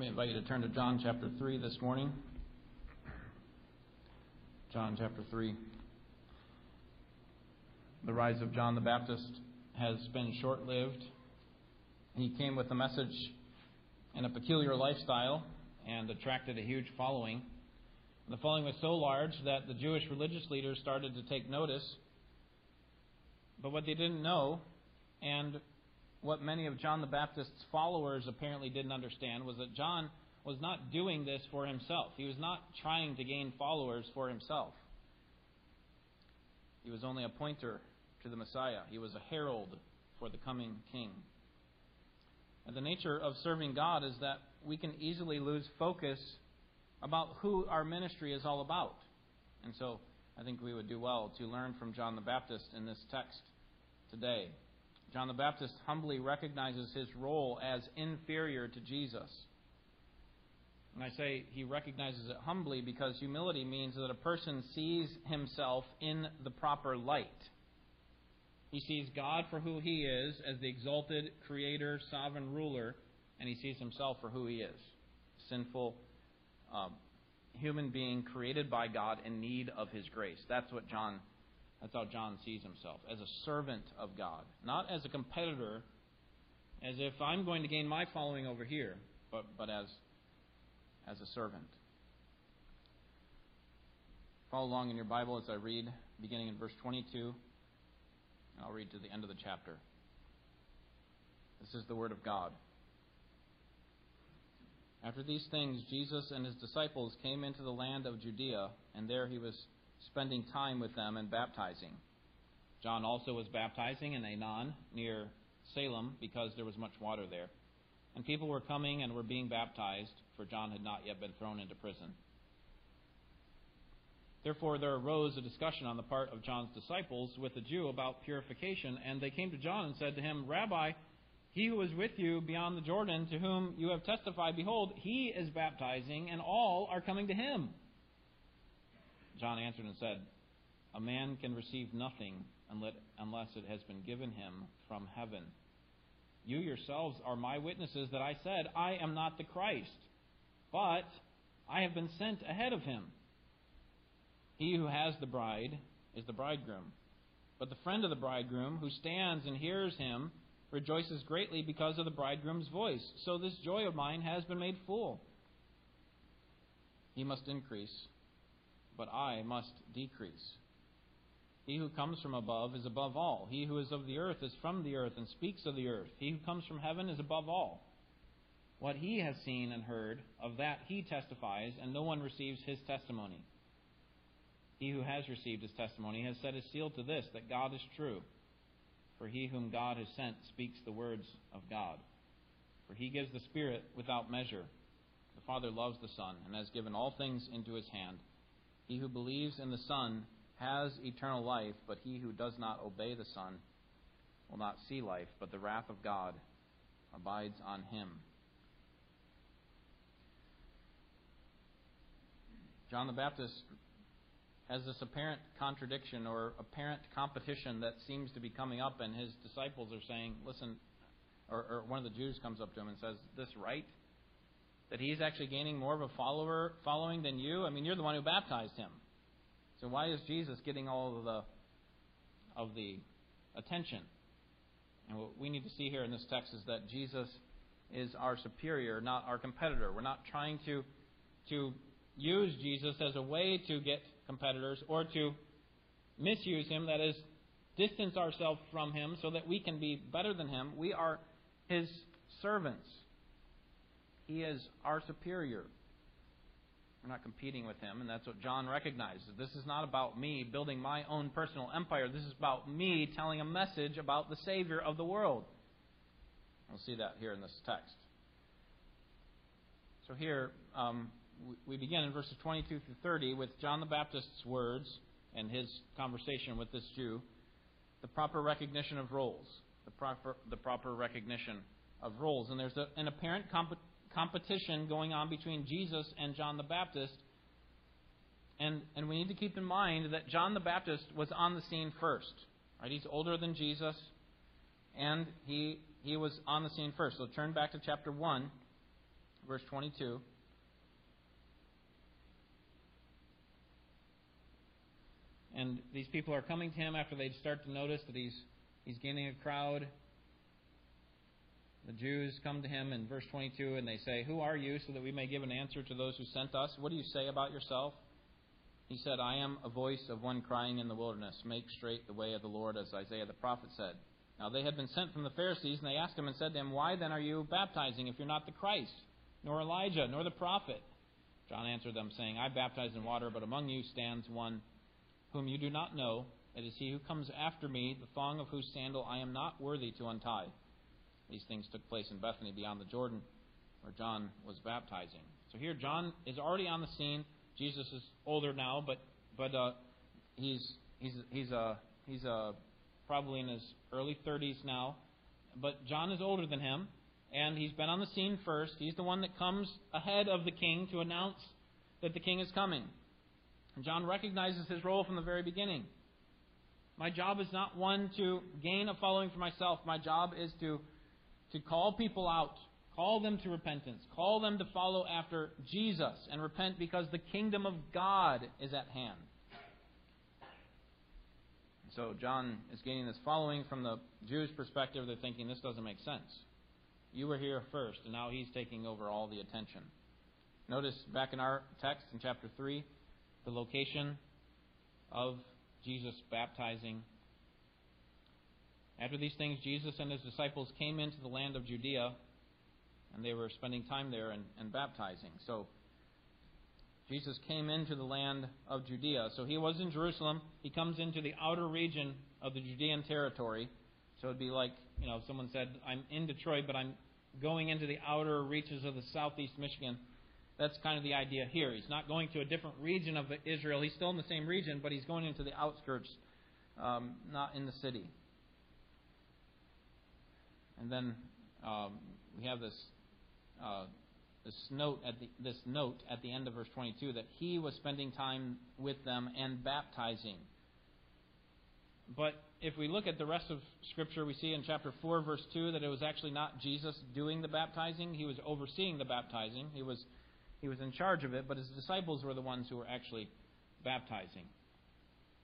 Let me invite you to turn to John chapter 3 this morning. John chapter 3. The rise of John the Baptist has been short lived. He came with a message and a peculiar lifestyle and attracted a huge following. The following was so large that the Jewish religious leaders started to take notice. But what they didn't know, and what many of John the Baptist's followers apparently didn't understand was that John was not doing this for himself. He was not trying to gain followers for himself. He was only a pointer to the Messiah, he was a herald for the coming king. And the nature of serving God is that we can easily lose focus about who our ministry is all about. And so I think we would do well to learn from John the Baptist in this text today. John the Baptist humbly recognizes his role as inferior to Jesus. And I say he recognizes it humbly because humility means that a person sees himself in the proper light. He sees God for who he is as the exalted creator, sovereign ruler, and he sees himself for who he is sinful um, human being created by God in need of his grace. That's what John that's how John sees himself as a servant of God, not as a competitor, as if I'm going to gain my following over here, but, but as, as a servant. Follow along in your Bible as I read, beginning in verse 22, and I'll read to the end of the chapter. This is the Word of God. After these things, Jesus and his disciples came into the land of Judea, and there he was spending time with them and baptizing. John also was baptizing in Aenon near Salem because there was much water there. And people were coming and were being baptized, for John had not yet been thrown into prison. Therefore, there arose a discussion on the part of John's disciples with a Jew about purification, and they came to John and said to him, Rabbi, he who is with you beyond the Jordan, to whom you have testified, behold, he is baptizing, and all are coming to him. John answered and said, A man can receive nothing unless it has been given him from heaven. You yourselves are my witnesses that I said, I am not the Christ, but I have been sent ahead of him. He who has the bride is the bridegroom. But the friend of the bridegroom, who stands and hears him, rejoices greatly because of the bridegroom's voice. So this joy of mine has been made full. He must increase but I must decrease. He who comes from above is above all. He who is of the earth is from the earth and speaks of the earth. He who comes from heaven is above all. What he has seen and heard, of that he testifies, and no one receives his testimony. He who has received his testimony has set his seal to this, that God is true. For he whom God has sent speaks the words of God. For he gives the Spirit without measure. The Father loves the Son, and has given all things into his hand. He who believes in the Son has eternal life, but he who does not obey the Son will not see life, but the wrath of God abides on him. John the Baptist has this apparent contradiction or apparent competition that seems to be coming up, and his disciples are saying, Listen, or, or one of the Jews comes up to him and says, This right? That he's actually gaining more of a follower following than you? I mean, you're the one who baptized him. So why is Jesus getting all of the of the attention? And what we need to see here in this text is that Jesus is our superior, not our competitor. We're not trying to to use Jesus as a way to get competitors or to misuse him, that is, distance ourselves from him so that we can be better than him. We are his servants. He is our superior. We're not competing with him, and that's what John recognizes. This is not about me building my own personal empire. This is about me telling a message about the Savior of the world. We'll see that here in this text. So here, um, we begin in verses 22 through 30 with John the Baptist's words and his conversation with this Jew, the proper recognition of roles, the proper, the proper recognition of roles. And there's a, an apparent comp- competition going on between Jesus and John the Baptist. And, and we need to keep in mind that John the Baptist was on the scene first. Right? He's older than Jesus, and he, he was on the scene first. So turn back to chapter 1 verse 22. And these people are coming to him after they start to notice that he's, he's gaining a crowd. The Jews come to him in verse 22 and they say, Who are you, so that we may give an answer to those who sent us? What do you say about yourself? He said, I am a voice of one crying in the wilderness, Make straight the way of the Lord, as Isaiah the prophet said. Now they had been sent from the Pharisees, and they asked him and said to him, Why then are you baptizing if you're not the Christ, nor Elijah, nor the prophet? John answered them, saying, I baptize in water, but among you stands one whom you do not know. It is he who comes after me, the thong of whose sandal I am not worthy to untie. These things took place in Bethany beyond the Jordan, where John was baptizing. So here, John is already on the scene. Jesus is older now, but but uh, he's he's he's uh, he's uh, probably in his early 30s now. But John is older than him, and he's been on the scene first. He's the one that comes ahead of the king to announce that the king is coming. And John recognizes his role from the very beginning. My job is not one to gain a following for myself. My job is to, to call people out, call them to repentance, call them to follow after Jesus and repent because the kingdom of God is at hand. So John is gaining this following from the Jewish perspective. They're thinking this doesn't make sense. You were here first, and now he's taking over all the attention. Notice back in our text in chapter 3, the location of Jesus baptizing. After these things, Jesus and his disciples came into the land of Judea, and they were spending time there and, and baptizing. So, Jesus came into the land of Judea. So he was in Jerusalem. He comes into the outer region of the Judean territory. So it'd be like, you know, someone said, I'm in Detroit, but I'm going into the outer reaches of the southeast Michigan. That's kind of the idea here. He's not going to a different region of Israel. He's still in the same region, but he's going into the outskirts, um, not in the city. And then um, we have this uh, this note at the this note at the end of verse 22 that he was spending time with them and baptizing. But if we look at the rest of Scripture, we see in chapter 4, verse 2, that it was actually not Jesus doing the baptizing. He was overseeing the baptizing. He was he was in charge of it, but his disciples were the ones who were actually baptizing.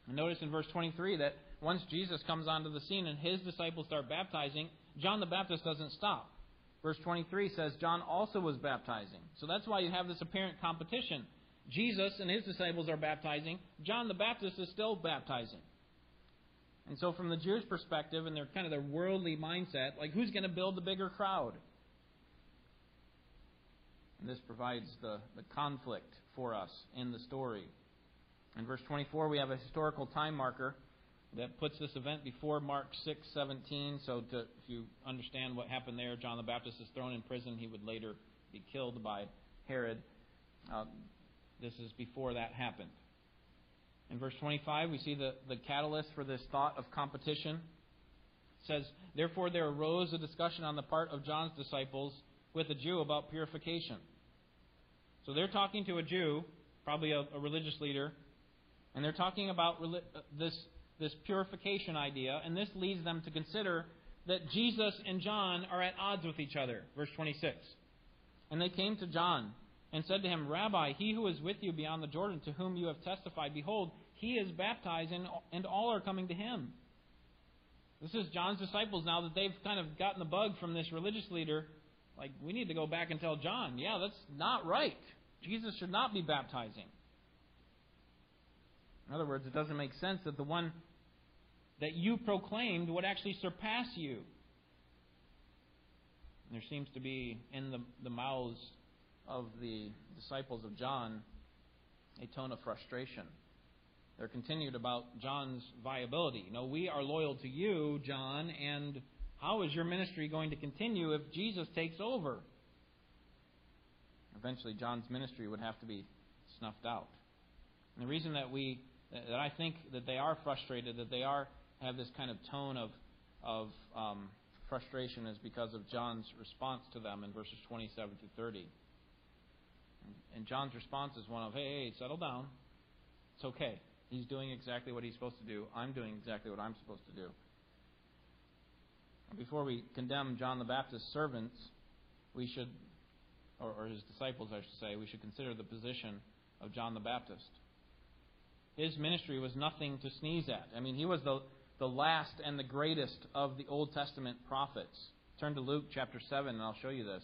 And notice in verse 23 that once Jesus comes onto the scene and his disciples start baptizing, John the Baptist doesn't stop. Verse 23 says John also was baptizing. So that's why you have this apparent competition. Jesus and his disciples are baptizing. John the Baptist is still baptizing. And so, from the Jewish perspective and their kind of their worldly mindset, like who's going to build the bigger crowd? And this provides the, the conflict for us in the story. In verse 24, we have a historical time marker that puts this event before Mark 6:17. So, to, if you understand what happened there, John the Baptist is thrown in prison. He would later be killed by Herod. Uh, this is before that happened. In verse 25, we see the, the catalyst for this thought of competition. It says, Therefore there arose a discussion on the part of John's disciples with a Jew about purification. So they're talking to a Jew, probably a, a religious leader, and they're talking about uh, this, this purification idea, and this leads them to consider that Jesus and John are at odds with each other. Verse 26. And they came to John and said to him, Rabbi, he who is with you beyond the Jordan, to whom you have testified, behold, he is baptized, and, all are coming to him. This is John's disciples now that they've kind of gotten the bug from this religious leader like, we need to go back and tell John, yeah, that's not right. Jesus should not be baptizing. In other words, it doesn't make sense that the one that you proclaimed would actually surpass you. And there seems to be in the, the mouths of the disciples of John a tone of frustration. They're continued about John's viability. No, we are loyal to you, John, and how is your ministry going to continue if Jesus takes over? Eventually, John's ministry would have to be snuffed out. And the reason that we that I think that they are frustrated, that they are have this kind of tone of of um, frustration, is because of John's response to them in verses 27 to 30. And John's response is one of, "Hey, hey, settle down. It's okay. He's doing exactly what he's supposed to do. I'm doing exactly what I'm supposed to do." Before we condemn John the Baptist's servants, we should or, or his disciples, I should say, we should consider the position of John the Baptist. His ministry was nothing to sneeze at. I mean, he was the, the last and the greatest of the Old Testament prophets. Turn to Luke chapter 7, and I'll show you this.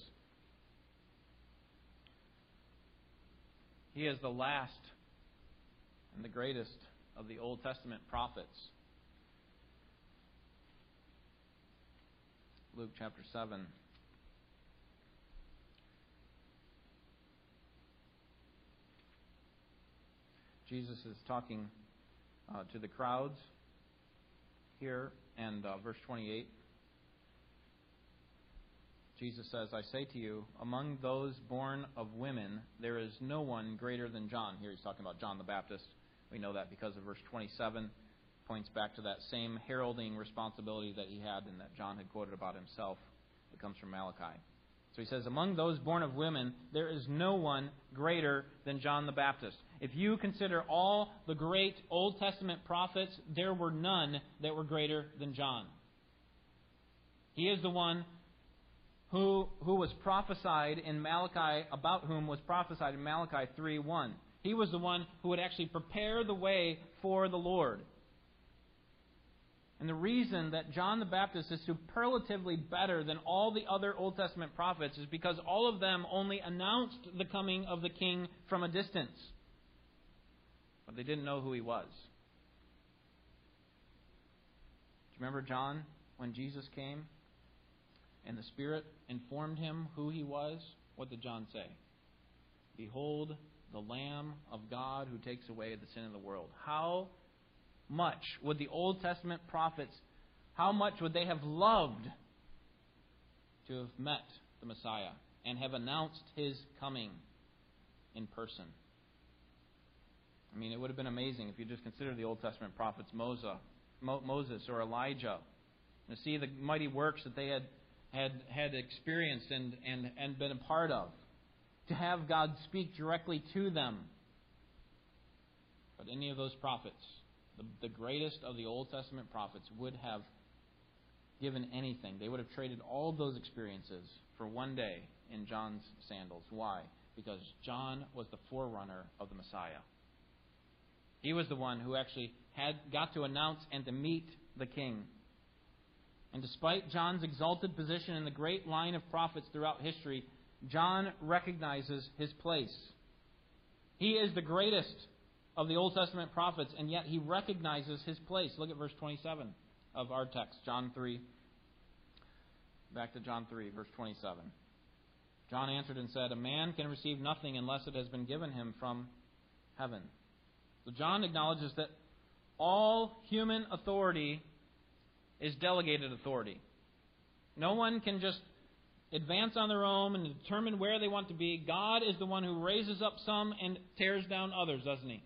He is the last and the greatest of the Old Testament prophets. Luke chapter 7. Jesus is talking uh, to the crowds here, and uh, verse 28. Jesus says, I say to you, among those born of women, there is no one greater than John. Here he's talking about John the Baptist. We know that because of verse 27 points back to that same heralding responsibility that he had and that John had quoted about himself. It comes from Malachi. So he says, Among those born of women, there is no one greater than John the Baptist. If you consider all the great Old Testament prophets, there were none that were greater than John. He is the one who, who was prophesied in Malachi, about whom was prophesied in Malachi 3 1. He was the one who would actually prepare the way for the Lord. And the reason that John the Baptist is superlatively better than all the other Old Testament prophets is because all of them only announced the coming of the king from a distance. But they didn't know who he was. Do you remember John when Jesus came and the Spirit informed him who he was? What did John say? Behold, the Lamb of God who takes away the sin of the world. How much would the Old Testament prophets, how much would they have loved to have met the Messiah and have announced his coming in person? I mean, it would have been amazing if you just consider the Old Testament prophets, Moses or Elijah, to see the mighty works that they had, had, had experienced and, and, and been a part of, to have God speak directly to them. But any of those prophets the, the greatest of the Old Testament prophets would have given anything. They would have traded all those experiences for one day in John's sandals. Why? Because John was the forerunner of the Messiah. He was the one who actually had got to announce and to meet the king. And despite John's exalted position in the great line of prophets throughout history, John recognizes his place. He is the greatest of the Old Testament prophets, and yet he recognizes his place. Look at verse 27 of our text, John 3. Back to John 3, verse 27. John answered and said, A man can receive nothing unless it has been given him from heaven. So John acknowledges that all human authority is delegated authority. No one can just advance on their own and determine where they want to be. God is the one who raises up some and tears down others, doesn't he?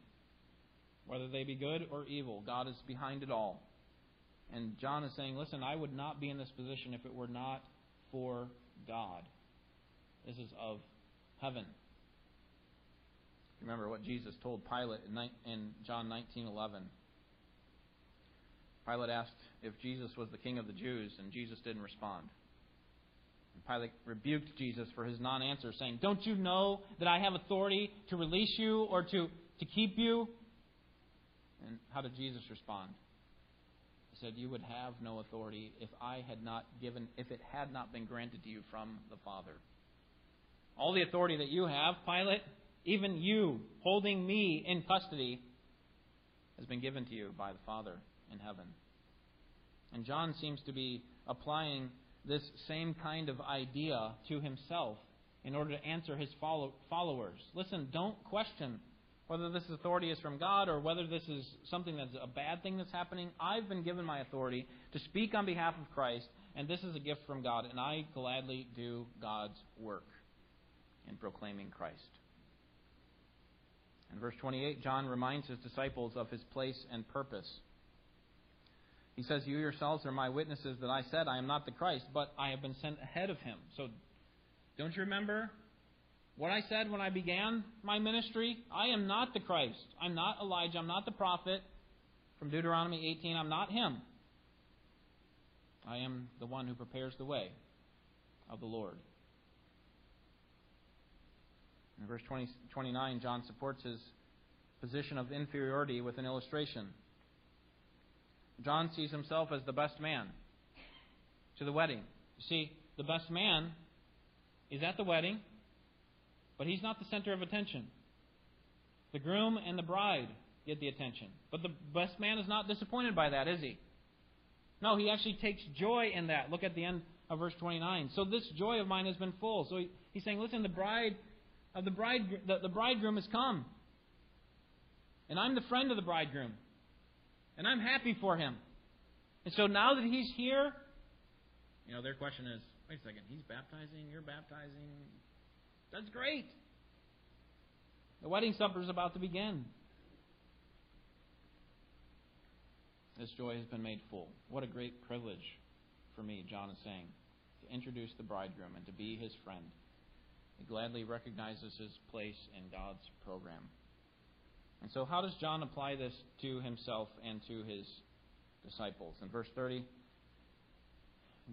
whether they be good or evil. God is behind it all. And John is saying, listen, I would not be in this position if it were not for God. This is of heaven. Remember what Jesus told Pilate in John 19:11. Pilate asked if Jesus was the king of the Jews, and Jesus didn't respond. And Pilate rebuked Jesus for his non-answer, saying, "Don't you know that I have authority to release you or to, to keep you?" And how did Jesus respond? He said, You would have no authority if I had not given, if it had not been granted to you from the Father. All the authority that you have, Pilate, even you holding me in custody, has been given to you by the Father in heaven. And John seems to be applying this same kind of idea to himself in order to answer his followers. Listen, don't question whether this authority is from God or whether this is something that's a bad thing that's happening, I've been given my authority to speak on behalf of Christ, and this is a gift from God, and I gladly do God's work in proclaiming Christ. In verse 28, John reminds his disciples of his place and purpose. He says, You yourselves are my witnesses that I said I am not the Christ, but I have been sent ahead of him. So, don't you remember what I said when I began my ministry, I am not the Christ. I'm not Elijah. I'm not the prophet from Deuteronomy 18. I'm not him. I am the one who prepares the way of the Lord. In verse 20, 29, John supports his position of inferiority with an illustration. John sees himself as the best man to the wedding. You see, the best man is at the wedding, but he's not the center of attention. The groom and the bride get the attention. But the best man is not disappointed by that, is he? No, he actually takes joy in that. Look at the end of verse 29. So this joy of mine has been full. So he, he's saying, listen, the bride of the bride the, the bridegroom has come. And I'm the friend of the bridegroom. And I'm happy for him. And so now that he's here, you know, their question is, wait a second, he's baptizing, you're baptizing. That's great. The wedding supper is about to begin. This joy has been made full. What a great privilege for me, John is saying, to introduce the bridegroom and to be his friend. He gladly recognizes his place in God's program. And so, how does John apply this to himself and to his disciples? In verse 30,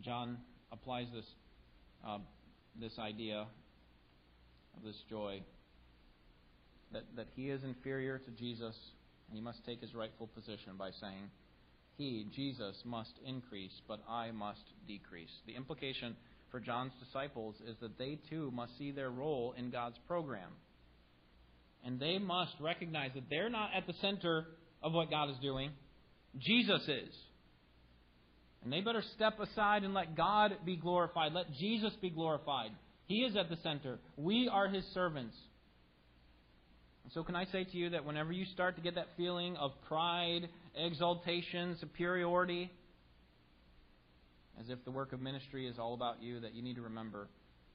John applies this, uh, this idea of this joy that, that he is inferior to Jesus and he must take his rightful position by saying, He, Jesus, must increase, but I must decrease. The implication for John's disciples is that they too must see their role in God's program. And they must recognize that they're not at the center of what God is doing, Jesus is. And they better step aside and let God be glorified. Let Jesus be glorified. He is at the center. We are His servants. And so, can I say to you that whenever you start to get that feeling of pride, exaltation, superiority, as if the work of ministry is all about you, that you need to remember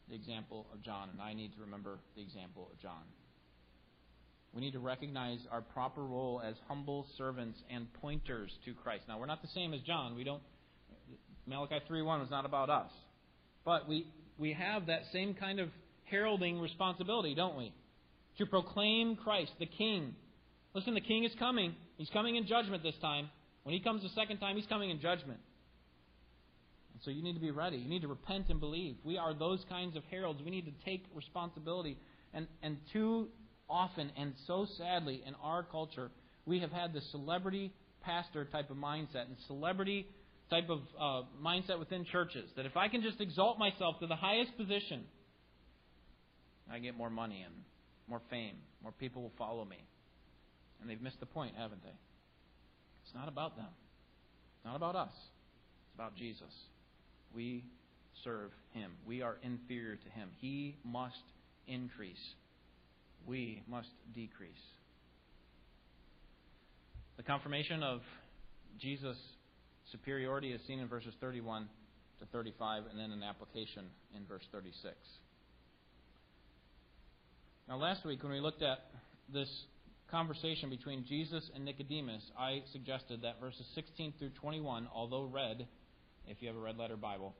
the example of John, and I need to remember the example of John. We need to recognize our proper role as humble servants and pointers to Christ. Now, we're not the same as John. We don't Malachi 3:1 was not about us. But we we have that same kind of heralding responsibility, don't we? To proclaim Christ, the King. Listen, the King is coming. He's coming in judgment this time. When he comes the second time, he's coming in judgment. So you need to be ready. You need to repent and believe. We are those kinds of heralds. We need to take responsibility. And and too often and so sadly in our culture, we have had the celebrity pastor type of mindset and celebrity type of uh, mindset within churches that if I can just exalt myself to the highest position, I get more money and more fame, more people will follow me. And they've missed the point, haven't they? It's not about them. It's not about us. It's about Jesus. We serve him. We are inferior to him. He must increase. We must decrease. The confirmation of Jesus' superiority is seen in verses 31 to 35, and then an application in verse 36. Now, last week, when we looked at this conversation between Jesus and Nicodemus, I suggested that verses 16 through 21, although read, if you have a red letter Bible,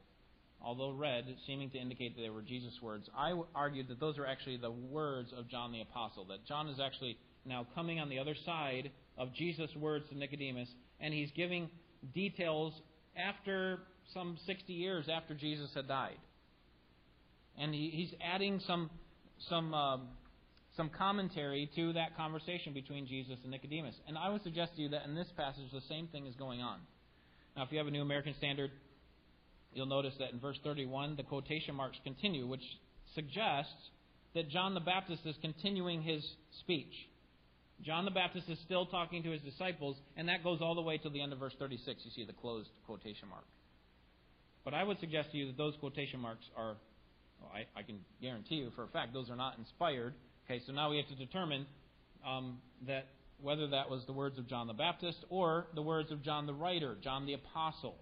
although red, seeming to indicate that they were Jesus' words, I argued that those are actually the words of John the Apostle, that John is actually now coming on the other side of Jesus' words to Nicodemus, and he's giving details after some 60 years after Jesus had died. And he, he's adding some, some, uh, some commentary to that conversation between Jesus and Nicodemus. And I would suggest to you that in this passage, the same thing is going on. Now, if you have a New American Standard, you'll notice that in verse 31, the quotation marks continue, which suggests that John the Baptist is continuing his speech. John the Baptist is still talking to his disciples, and that goes all the way to the end of verse 36. You see the closed quotation mark. But I would suggest to you that those quotation marks are, well, I, I, can guarantee you for a fact, those are not inspired. Okay, so now we have to determine um, that whether that was the words of John the Baptist or the words of John the writer, John the apostle.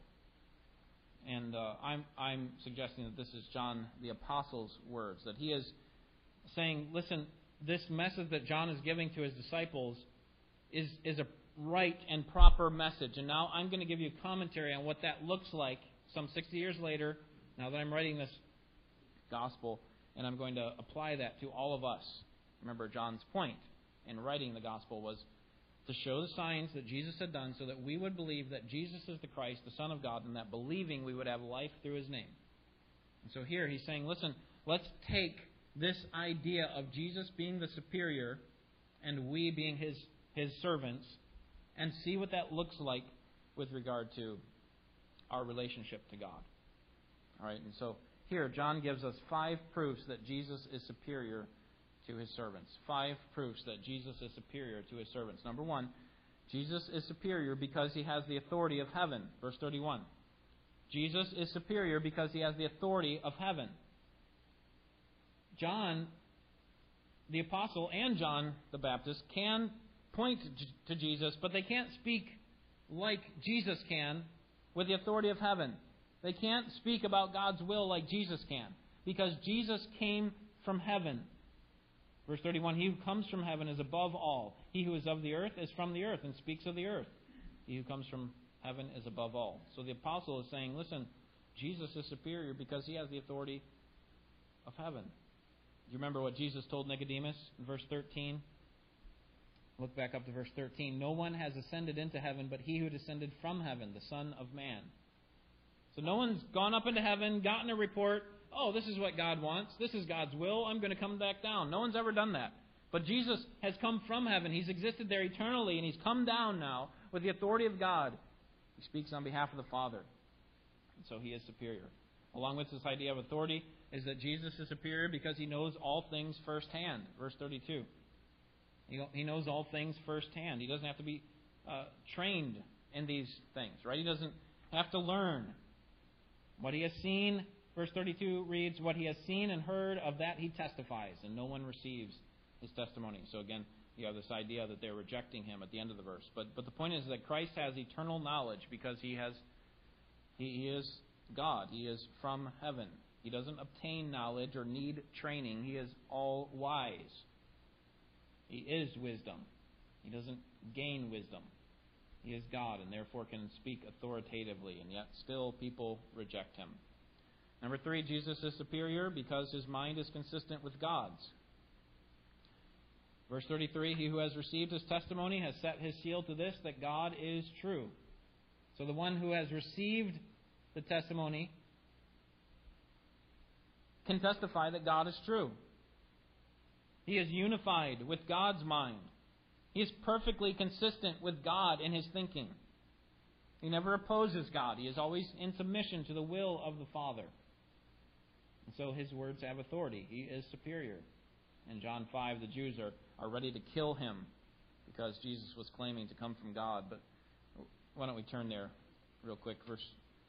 And uh, I'm, I'm suggesting that this is John the apostle's words, that he is saying, listen, this message that John is giving to his disciples is, is a right and proper message. And now I'm going to give you commentary on what that looks like some 60 years later, now that I'm writing this gospel, and I'm going to apply that to all of us. Remember, John's point in writing the gospel was to show the signs that Jesus had done so that we would believe that Jesus is the Christ, the Son of God, and that believing we would have life through his name. And so here he's saying, listen, let's take this idea of Jesus being the superior and we being his, his servants and see what that looks like with regard to our relationship to God. All right, and so here John gives us five proofs that Jesus is superior to his servants. Five proofs that Jesus is superior to his servants. Number one, Jesus is superior because he has the authority of heaven. Verse 31. Jesus is superior because he has the authority of heaven. John, the apostle, and John the Baptist can point to Jesus, but they can't speak like Jesus can with the authority of heaven. They can't speak about God's will like Jesus can because Jesus came from heaven. Verse 31 He who comes from heaven is above all. He who is of the earth is from the earth and speaks of the earth. He who comes from heaven is above all. So the apostle is saying, listen, Jesus is superior because he has the authority of heaven. You remember what Jesus told Nicodemus in verse 13? Look back up to verse 13. No one has ascended into heaven but he who descended from heaven, the Son of Man. So no one's gone up into heaven, gotten a report, oh, this is what God wants, this is God's will, I'm going to come back down. No one's ever done that. But Jesus has come from heaven. He's existed there eternally, and he's come down now with the authority of God. He speaks on behalf of the Father. And so he is superior. Along with this idea of authority is that Jesus is superior because he knows all things firsthand. Verse 32. He knows all things firsthand. He doesn't have to be uh, trained in these things, right? He doesn't have to learn. What he has seen, verse 32 reads, What he has seen and heard, of that he testifies, and no one receives his testimony. So again, you have this idea that they're rejecting him at the end of the verse. But but the point is that Christ has eternal knowledge because he has he, he is God. He is from heaven. He doesn't obtain knowledge or need training. He is all wise. He is wisdom. He doesn't gain wisdom. He is God and therefore can speak authoritatively, and yet still people reject him. Number three, Jesus is superior because his mind is consistent with God's. Verse 33 He who has received his testimony has set his seal to this, that God is true. So the one who has received the testimony can testify that God is true. He is unified with God's mind. He is perfectly consistent with God in his thinking. He never opposes God. He is always in submission to the will of the Father. And so his words have authority. He is superior. In John 5, the Jews are, are ready to kill him because Jesus was claiming to come from God. But why don't we turn there real quick? Verse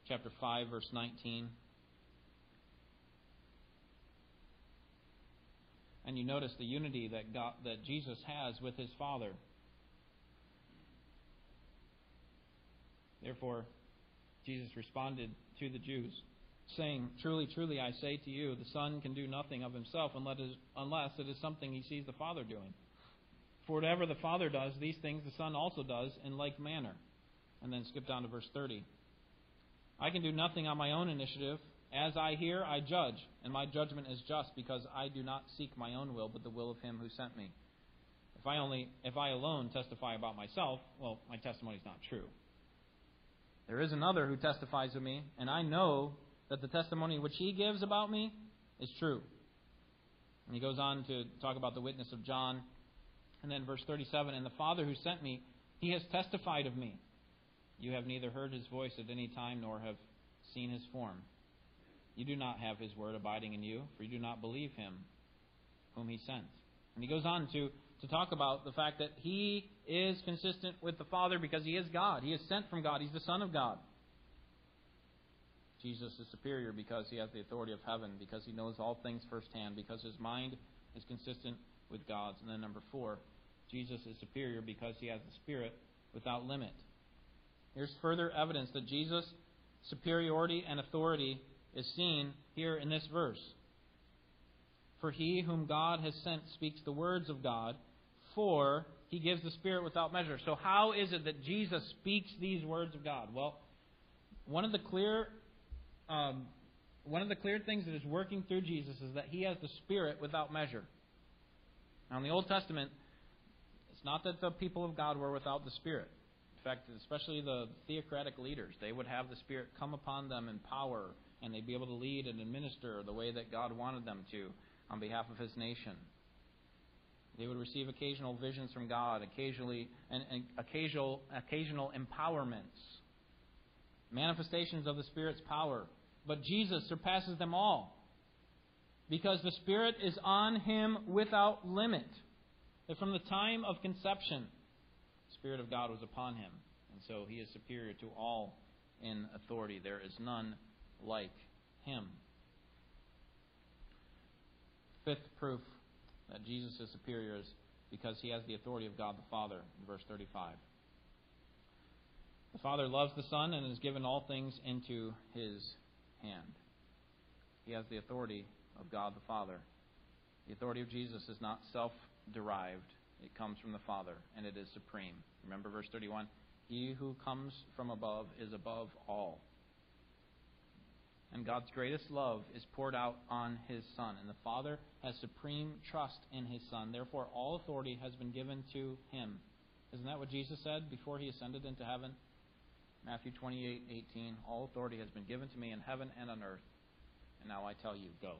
chapter 5, verse 19. And you notice the unity that God, that Jesus has with his Father. Therefore, Jesus responded to the Jews saying, Truly, truly, I say to you, the Son can do nothing of himself unless it is something he sees the Father doing. For whatever the Father does, these things the Son also does in like manner. And then skip down to verse 30. I can do nothing on my own initiative. As I hear, I judge, and my judgment is just, because I do not seek my own will, but the will of him who sent me. If I only if I alone testify about myself, well, my testimony is not true. There is another who testifies of me, and I know that the testimony which he gives about me is true. And he goes on to talk about the witness of John. And then verse 37 And the Father who sent me, he has testified of me. You have neither heard his voice at any time nor have seen his form. You do not have his word abiding in you, for you do not believe him whom he sent. And he goes on to, to talk about the fact that he is consistent with the Father because he is God. He is sent from God. He's the Son of God. Jesus is superior because he has the authority of heaven, because he knows all things firsthand, because his mind is consistent with God's. And then number four, Jesus is superior because he has the Spirit without limit. Here's further evidence that Jesus' superiority and authority is seen here in this verse. For he whom God has sent speaks the words of God, for he gives the Spirit without measure. So, how is it that Jesus speaks these words of God? Well, one of the clear um, one of the clear things that is working through Jesus is that he has the Spirit without measure. Now, in the Old Testament, it's not that the people of God were without the Spirit. In fact, especially the theocratic leaders, they would have the Spirit come upon them in power, and they'd be able to lead and administer the way that God wanted them to. on behalf of his nation. They would receive occasional visions from God, occasionally and, and occasional occasional empowerments, manifestations of the Spirit's power. But Jesus surpasses them all because the Spirit is on him without limit. That from the time of conception, the Spirit of God was upon him, and so he is superior to all in authority. There is none like him. Fifth proof that Jesus is superior is because he has the authority of God the Father, in verse 35. The Father loves the Son and has given all things into his hand. He has the authority of God the Father. The authority of Jesus is not self derived, it comes from the Father, and it is supreme. Remember verse 31? He who comes from above is above all. And God's greatest love is poured out on His Son. And the Father has supreme trust in His Son. Therefore, all authority has been given to Him. Isn't that what Jesus said before He ascended into heaven? Matthew 28 18. All authority has been given to me in heaven and on earth. And now I tell you, go.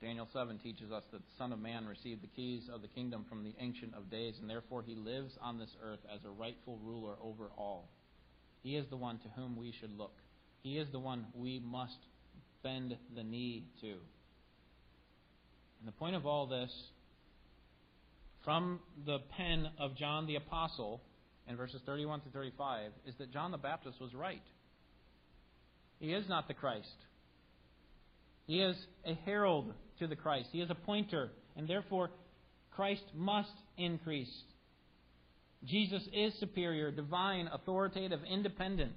Daniel 7 teaches us that the Son of Man received the keys of the kingdom from the Ancient of Days, and therefore he lives on this earth as a rightful ruler over all. He is the one to whom we should look. He is the one we must bend the knee to. And the point of all this, from the pen of John the Apostle, in verses 31 to 35, is that John the Baptist was right. He is not the Christ. He is a herald to the Christ. He is a pointer, and therefore Christ must increase. Jesus is superior, divine, authoritative, independent,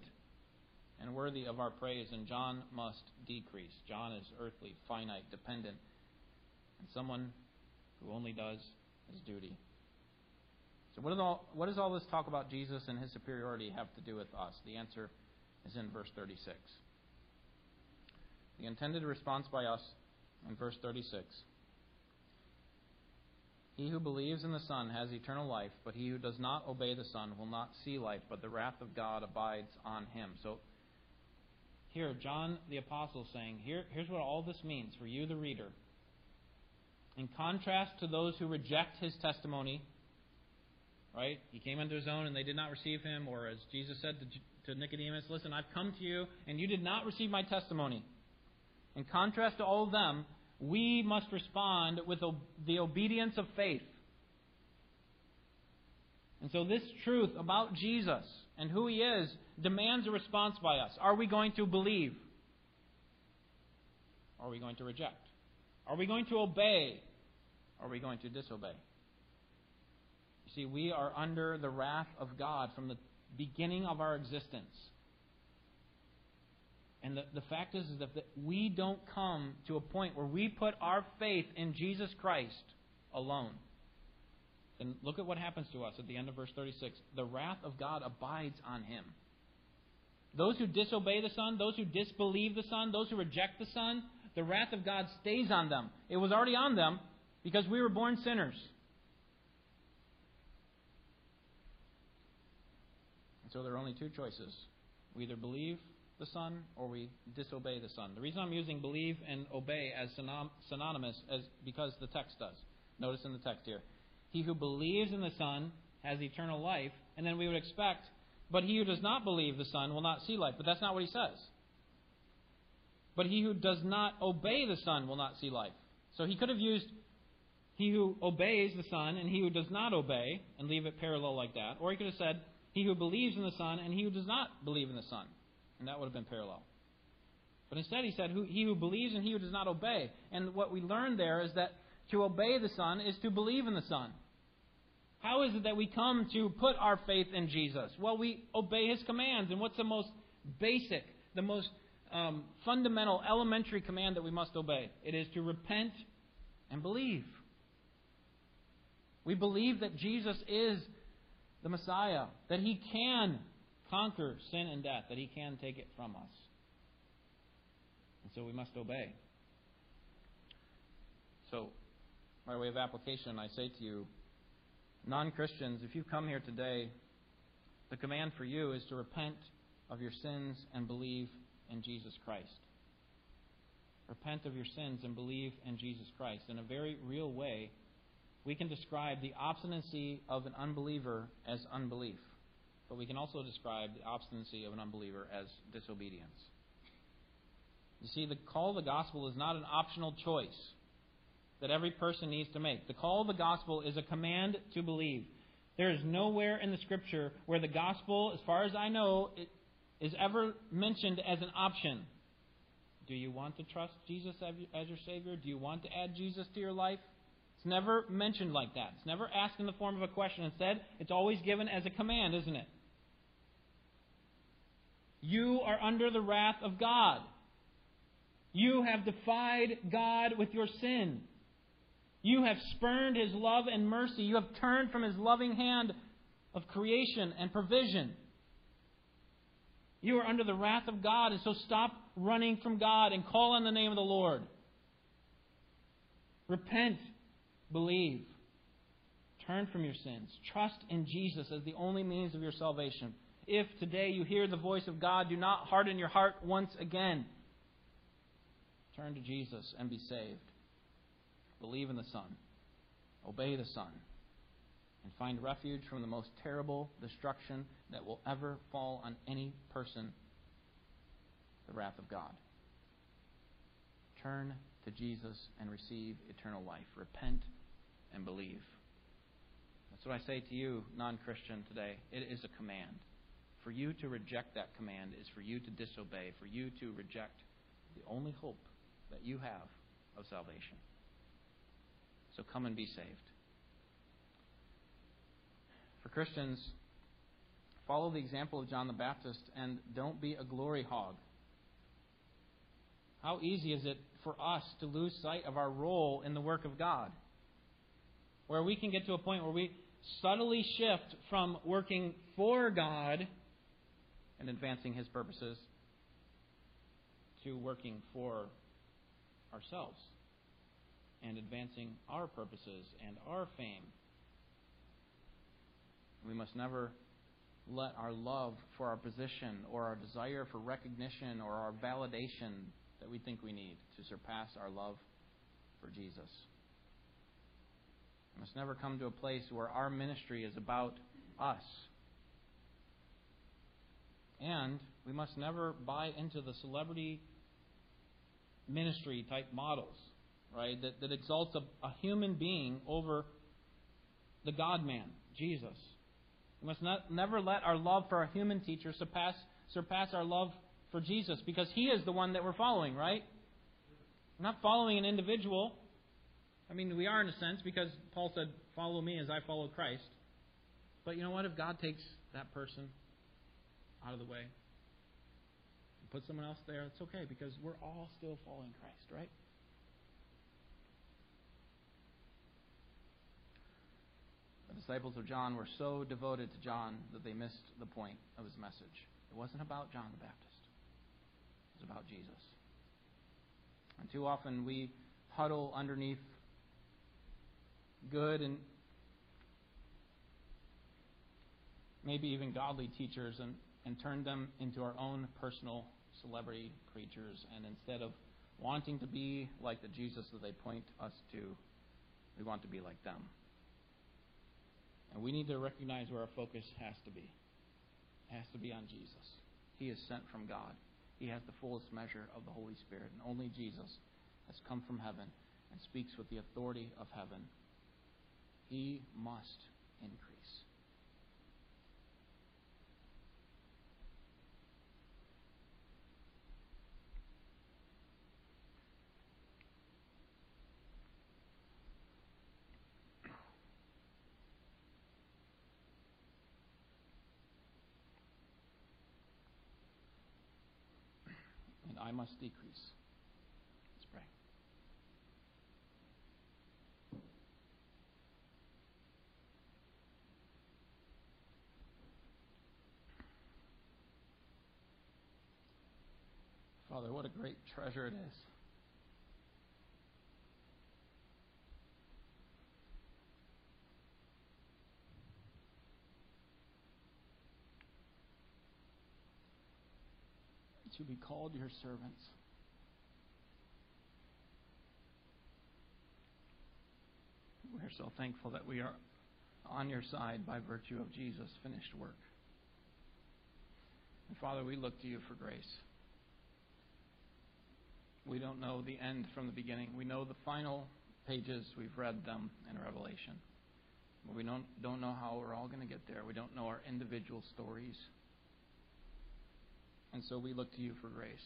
and worthy of our praise, and John must decrease. John is earthly, finite, dependent, and someone who only does his duty. So, what, all, what does all this talk about Jesus and his superiority have to do with us? The answer is in verse 36. The intended response by us in verse 36. He who believes in the Son has eternal life, but he who does not obey the Son will not see life, but the wrath of God abides on him. So, here, John the Apostle saying, here, here's what all this means for you, the reader. In contrast to those who reject his testimony, right? He came into his own and they did not receive him, or as Jesus said to, to Nicodemus, Listen, I've come to you and you did not receive my testimony. In contrast to all of them, we must respond with the obedience of faith. And so, this truth about Jesus and who he is demands a response by us. Are we going to believe? Are we going to reject? Are we going to obey? Are we going to disobey? See, we are under the wrath of God from the beginning of our existence. And the, the fact is, is that we don't come to a point where we put our faith in Jesus Christ alone. And look at what happens to us at the end of verse 36. The wrath of God abides on him. Those who disobey the Son, those who disbelieve the Son, those who reject the Son, the wrath of God stays on them. It was already on them because we were born sinners. And so there are only two choices. We either believe the Son or we disobey the Son. The reason I'm using believe and obey as synonymous is because the text does. Notice in the text here. He who believes in the Son has eternal life, and then we would expect, but he who does not believe the Son will not see life. But that's not what he says. But he who does not obey the Son will not see life. So he could have used he who obeys the Son and he who does not obey, and leave it parallel like that. Or he could have said, he who believes in the Son and he who does not believe in the Son and that would have been parallel. But instead, he said, He who believes and he who does not obey. And what we learn there is that to obey the Son is to believe in the Son. How is it that we come to put our faith in Jesus? Well, we obey his commands. And what's the most basic, the most um, fundamental, elementary command that we must obey? It is to repent and believe. We believe that Jesus is the Messiah, that he can conquer sin and death, that He can take it from us. And so we must obey. So, by way of application, I say to you, non Christians, if you come here today, the command for you is to repent of your sins and believe in Jesus Christ. Repent of your sins and believe in Jesus Christ. In a very real way, we can describe the obstinacy of an unbeliever as unbelief, but we can also describe the obstinacy of an unbeliever as disobedience. You see, the call of the gospel is not an optional choice that every person needs to make. The call of the gospel is a command to believe. There is nowhere in the scripture where the gospel, as far as I know, is ever mentioned as an option. Do you want to trust Jesus as your Savior? Do you want to add Jesus to your life? It's never mentioned like that. It's never asked in the form of a question. Instead, it's always given as a command, isn't it? You are under the wrath of God. You have defied God with your sin. You have spurned His love and mercy. You have turned from His loving hand of creation and provision. You are under the wrath of God, and so stop running from God and call on the name of the Lord. Repent, believe, turn from your sins, trust in Jesus as the only means of your salvation. If today you hear the voice of God, do not harden your heart once again. Turn to Jesus and be saved. Believe in the Son. Obey the Son. And find refuge from the most terrible destruction that will ever fall on any person the wrath of God. Turn to Jesus and receive eternal life. Repent and believe. That's what I say to you, non Christian, today. It is a command. For you to reject that command is for you to disobey, for you to reject the only hope that you have of salvation. So come and be saved. For Christians, follow the example of John the Baptist and don't be a glory hog. How easy is it for us to lose sight of our role in the work of God? Where we can get to a point where we subtly shift from working for God and advancing His purposes to working for ourselves and advancing our purposes and our fame. We must never let our love for our position or our desire for recognition or our validation that we think we need to surpass our love for Jesus. Must never come to a place where our ministry is about us. And we must never buy into the celebrity ministry type models, right? That, that exalts a, a human being over the God man, Jesus. We must not, never let our love for a human teacher surpass, surpass our love for Jesus because he is the one that we're following, right? We're not following an individual. I mean, we are in a sense because Paul said, Follow me as I follow Christ. But you know what? If God takes that person out of the way and puts someone else there, it's okay because we're all still following Christ, right? The disciples of John were so devoted to John that they missed the point of his message. It wasn't about John the Baptist it was about Jesus. And too often we huddle underneath good and maybe even godly teachers and, and turn them into our own personal celebrity preachers. And instead of wanting to be like the Jesus that they point us to, we want to be like them. And we need to recognize where our focus has to be. It has to be on Jesus. He is sent from God. He has the fullest measure of the Holy Spirit. And only Jesus has come from heaven and speaks with the authority of heaven. He must increase. And I must decrease. Father, what a great treasure it is. To be called your servants. We're so thankful that we are on your side by virtue of Jesus' finished work. And Father, we look to you for grace. We don't know the end from the beginning. We know the final pages, we've read them in Revelation. But we don't, don't know how we're all going to get there. We don't know our individual stories. And so we look to you for grace.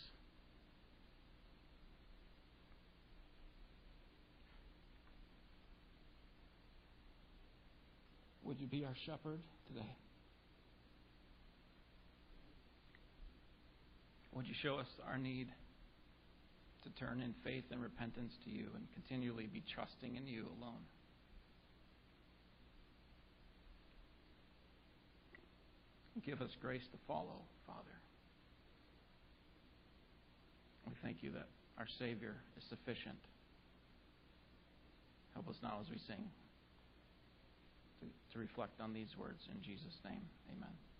Would you be our shepherd today? Would you show us our need to turn in faith and repentance to you and continually be trusting in you alone? Give us grace to follow, Father. We thank you that our Savior is sufficient. Help us now as we sing to, to reflect on these words in Jesus' name. Amen.